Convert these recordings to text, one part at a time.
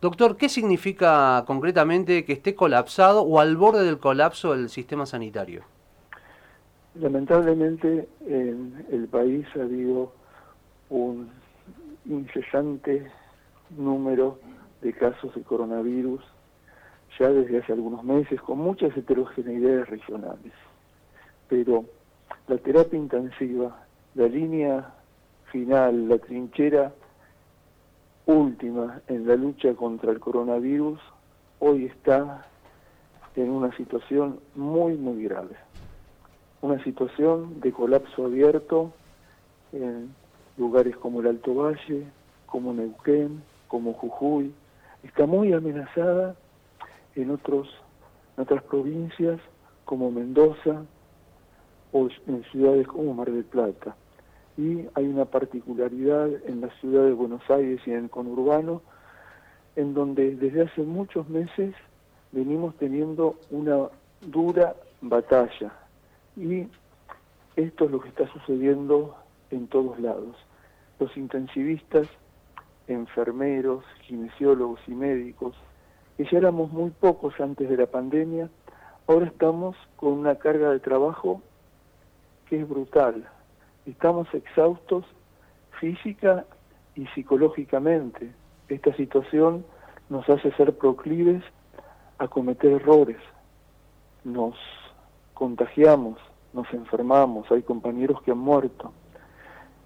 Doctor, ¿qué significa concretamente que esté colapsado o al borde del colapso el sistema sanitario? Lamentablemente en el país ha habido un incesante número de casos de coronavirus ya desde hace algunos meses con muchas heterogeneidades regionales. Pero la terapia intensiva, la línea final, la trinchera última en la lucha contra el coronavirus, hoy está en una situación muy, muy grave. Una situación de colapso abierto en lugares como el Alto Valle, como Neuquén, como Jujuy. Está muy amenazada en, otros, otras provincias como Mendoza o en ciudades como Mar del Plata y hay una particularidad en la ciudad de Buenos Aires y en el conurbano, en donde desde hace muchos meses venimos teniendo una dura batalla y esto es lo que está sucediendo en todos lados. Los intensivistas, enfermeros, kinesiólogos y médicos, que ya éramos muy pocos antes de la pandemia, ahora estamos con una carga de trabajo que es brutal, estamos exhaustos física y psicológicamente. Esta situación nos hace ser proclives a cometer errores. Nos contagiamos, nos enfermamos, hay compañeros que han muerto.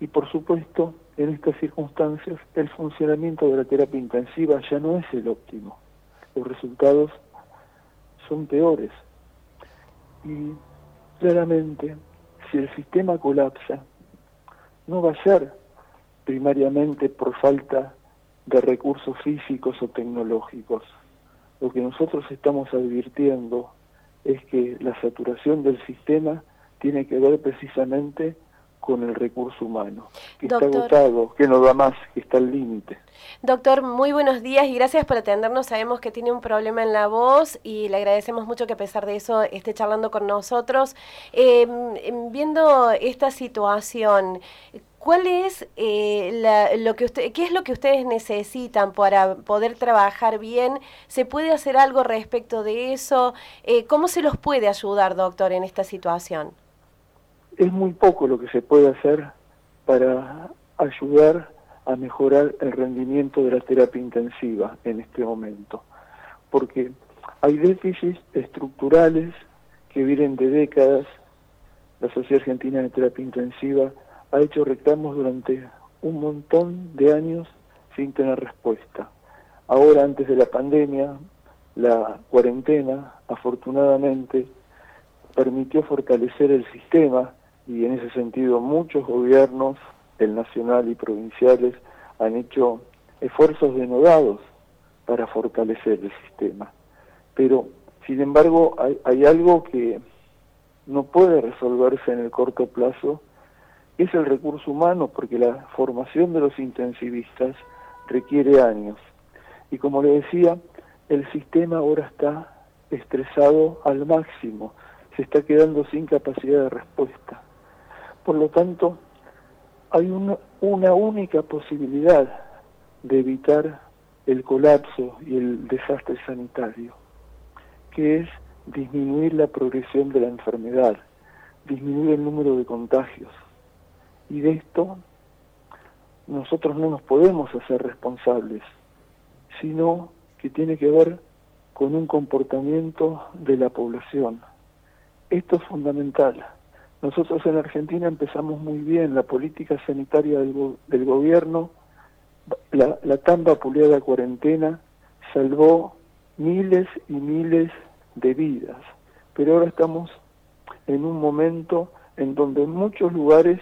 Y por supuesto, en estas circunstancias, el funcionamiento de la terapia intensiva ya no es el óptimo. Los resultados son peores. Y claramente, si el sistema colapsa, no va a ser primariamente por falta de recursos físicos o tecnológicos. Lo que nosotros estamos advirtiendo es que la saturación del sistema tiene que ver precisamente con el recurso humano, que está agotado, que no da más, que está al límite. Doctor, muy buenos días y gracias por atendernos. Sabemos que tiene un problema en la voz y le agradecemos mucho que a pesar de eso esté charlando con nosotros. Em, em, viendo esta situación, ¿cuál es eh, lo que usted, qué es lo que ustedes necesitan para poder trabajar bien? ¿Se puede hacer algo respecto de eso? Eh, ¿Cómo se los puede ayudar, doctor, en esta situación? Es muy poco lo que se puede hacer para ayudar a mejorar el rendimiento de la terapia intensiva en este momento, porque hay déficits estructurales que vienen de décadas. La Sociedad Argentina de Terapia Intensiva ha hecho reclamos durante un montón de años sin tener respuesta. Ahora, antes de la pandemia, la cuarentena, afortunadamente, permitió fortalecer el sistema y en ese sentido muchos gobiernos, el nacional y provinciales, han hecho esfuerzos denodados para fortalecer el sistema. Pero, sin embargo, hay, algo que no puede resolverse en el corto plazo, es el recurso humano, porque la formación de los intensivistas requiere años. Y como le decía, el sistema ahora está estresado al máximo, se está quedando sin capacidad de respuesta. Por lo tanto, hay una, única posibilidad de evitar el colapso y el desastre sanitario, que es disminuir la progresión de la enfermedad, disminuir el número de contagios. Y de esto nosotros no nos podemos hacer responsables, sino que tiene que ver con un comportamiento de la población. Esto es fundamental. Nosotros en Argentina empezamos muy bien la política sanitaria del, gobierno, la, la tan vapuleada cuarentena salvó miles y miles de vidas, pero ahora estamos en un momento en donde en muchos lugares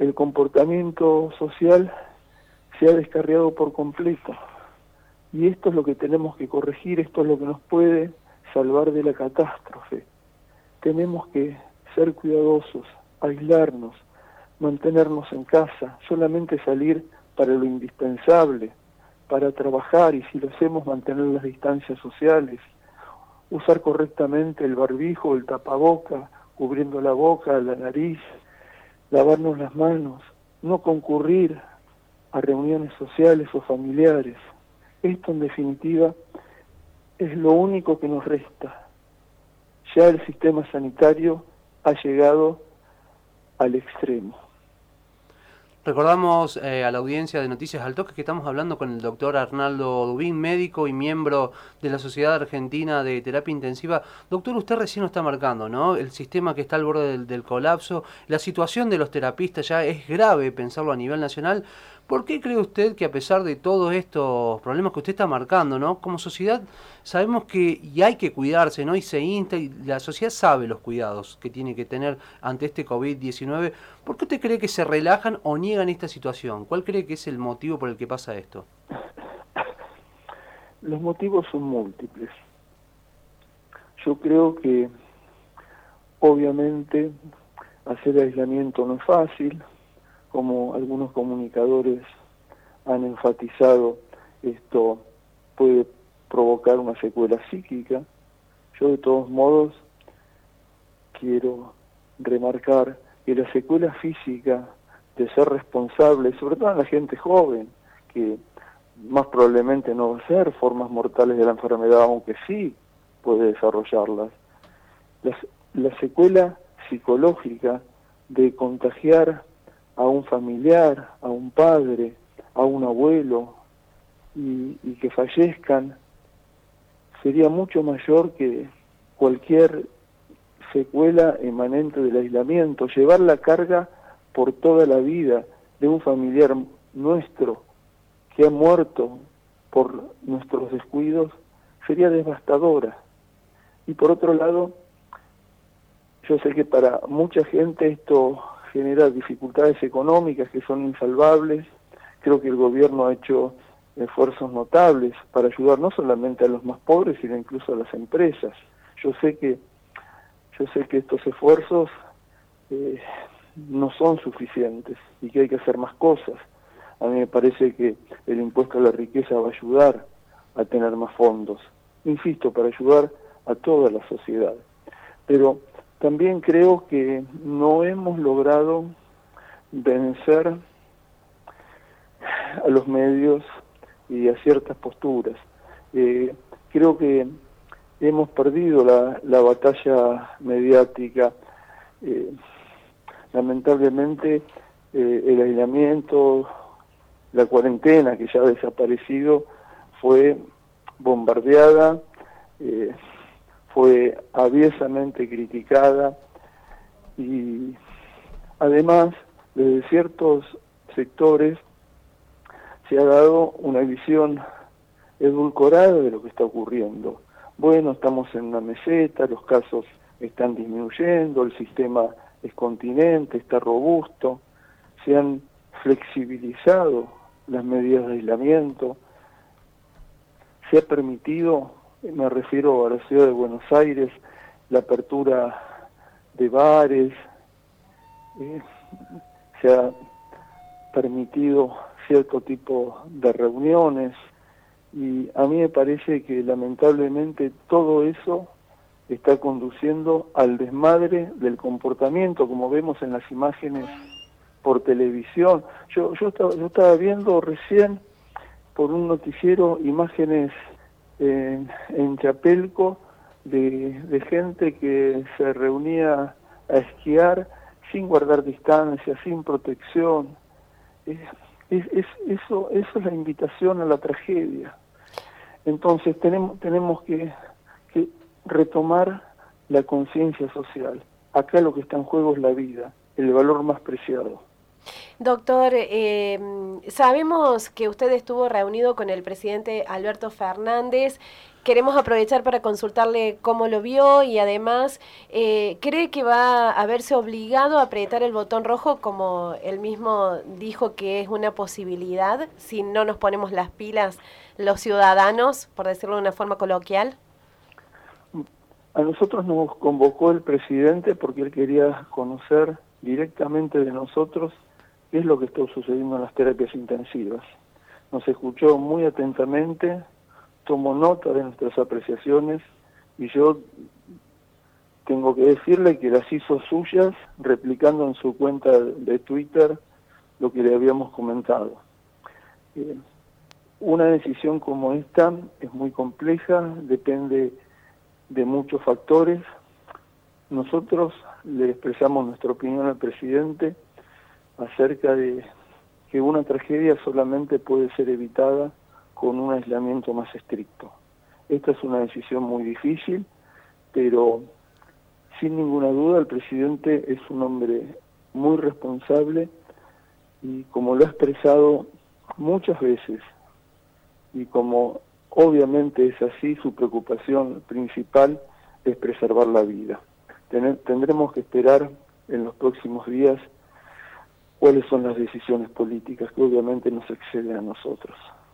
el comportamiento social se ha descarriado por completo. Y esto es lo que tenemos que corregir, esto es lo que nos puede salvar de la catástrofe. Tenemos que ser cuidadosos, aislarnos, mantenernos en casa, solamente salir para lo indispensable, para trabajar y si lo hacemos mantener las distancias sociales, usar correctamente el barbijo, el tapaboca, cubriendo la boca, la nariz, lavarnos las manos, no concurrir a reuniones sociales o familiares. esto en definitiva es lo único que nos resta. Ya el sistema sanitario ha llegado al extremo. Recordamos eh, a la audiencia de Noticias al Toque que estamos hablando con el doctor Arnaldo Dubín, médico y miembro de la Sociedad Argentina de Terapia Intensiva. Doctor, usted recién lo está marcando, ¿no? El sistema que está al borde del colapso, la situación de los terapistas ya es grave pensarlo a nivel nacional. ¿Por qué cree usted que a pesar de todos estos problemas que usted está marcando, ¿no? como sociedad sabemos que y hay que cuidarse, ¿no? y se insta, y la sociedad sabe los cuidados que tiene que tener ante este COVID-19, ¿por qué usted cree que se relajan o niegan esta situación? ¿Cuál cree que es el motivo por el que pasa esto? Los motivos son múltiples. Yo creo que obviamente hacer aislamiento no es fácil, como algunos comunicadores han enfatizado, esto puede provocar una secuela psíquica. Yo de todos modos quiero remarcar que la secuela física de ser responsable, sobre todo en la gente joven, que más probablemente no va a ser formas mortales de la enfermedad, aunque sí puede desarrollarlas. La, la secuela psicológica de contagiar a un familiar, a un padre, a un abuelo, y, que fallezcan, sería mucho mayor que cualquier secuela emanente del aislamiento, llevar la carga por toda la vida de un familiar nuestro que ha muerto por nuestros descuidos, sería devastadora. Y por otro lado, yo sé que para mucha gente esto genera dificultades económicas que son insalvables. Creo que el gobierno ha hecho esfuerzos notables para ayudar no solamente a los más pobres, sino incluso a las empresas. Yo sé que yo sé que estos esfuerzos eh, no son suficientes y que hay que hacer más cosas. A mí me parece que el impuesto a la riqueza va a ayudar a tener más fondos. Insisto, para ayudar a toda la sociedad. Pero también creo que no hemos logrado vencer a los medios y a ciertas posturas. Eh, creo que hemos perdido la, batalla mediática. Eh, lamentablemente eh, el aislamiento, la cuarentena que ya ha desaparecido, fue bombardeada fue aviesamente criticada y además desde ciertos sectores se ha dado una visión edulcorada de lo que está ocurriendo. Bueno, estamos en una meseta, los casos están disminuyendo, el sistema es continente, está robusto, se han flexibilizado las medidas de aislamiento, se ha permitido me refiero a la ciudad de Buenos Aires, la apertura de bares, eh, se ha permitido cierto tipo de reuniones y a mí me parece que lamentablemente todo eso está conduciendo al desmadre del comportamiento, como vemos en las imágenes por televisión. Yo, yo, estaba, yo estaba viendo recién por un noticiero imágenes en, Chapelco de, gente que se reunía a esquiar sin guardar distancia, sin protección. Es, eso, eso es la invitación a la tragedia. Entonces tenemos, tenemos que, que retomar la conciencia social. Acá lo que está en juego es la vida, el valor más preciado. Doctor, eh, sabemos que usted estuvo reunido con el presidente Alberto Fernández. Queremos aprovechar para consultarle cómo lo vio y además, eh, ¿cree que va a verse obligado a apretar el botón rojo como él mismo dijo que es una posibilidad si no nos ponemos las pilas los ciudadanos, por decirlo de una forma coloquial? A nosotros nos convocó el presidente porque él quería conocer directamente de nosotros qué es lo que está sucediendo en las terapias intensivas. Nos escuchó muy atentamente, tomó nota de nuestras apreciaciones y yo tengo que decirle que las hizo suyas replicando en su cuenta de Twitter lo que le habíamos comentado. Una decisión como esta es muy compleja, depende de muchos factores. Nosotros le expresamos nuestra opinión al presidente acerca de que una tragedia solamente puede ser evitada con un aislamiento más estricto. Esta es una decisión muy difícil, pero sin ninguna duda el presidente es un hombre muy responsable y como lo ha expresado muchas veces y como obviamente es así, su preocupación principal es preservar la vida. tendremos que esperar en los próximos días cuáles son las decisiones políticas que obviamente nos exceden a nosotros.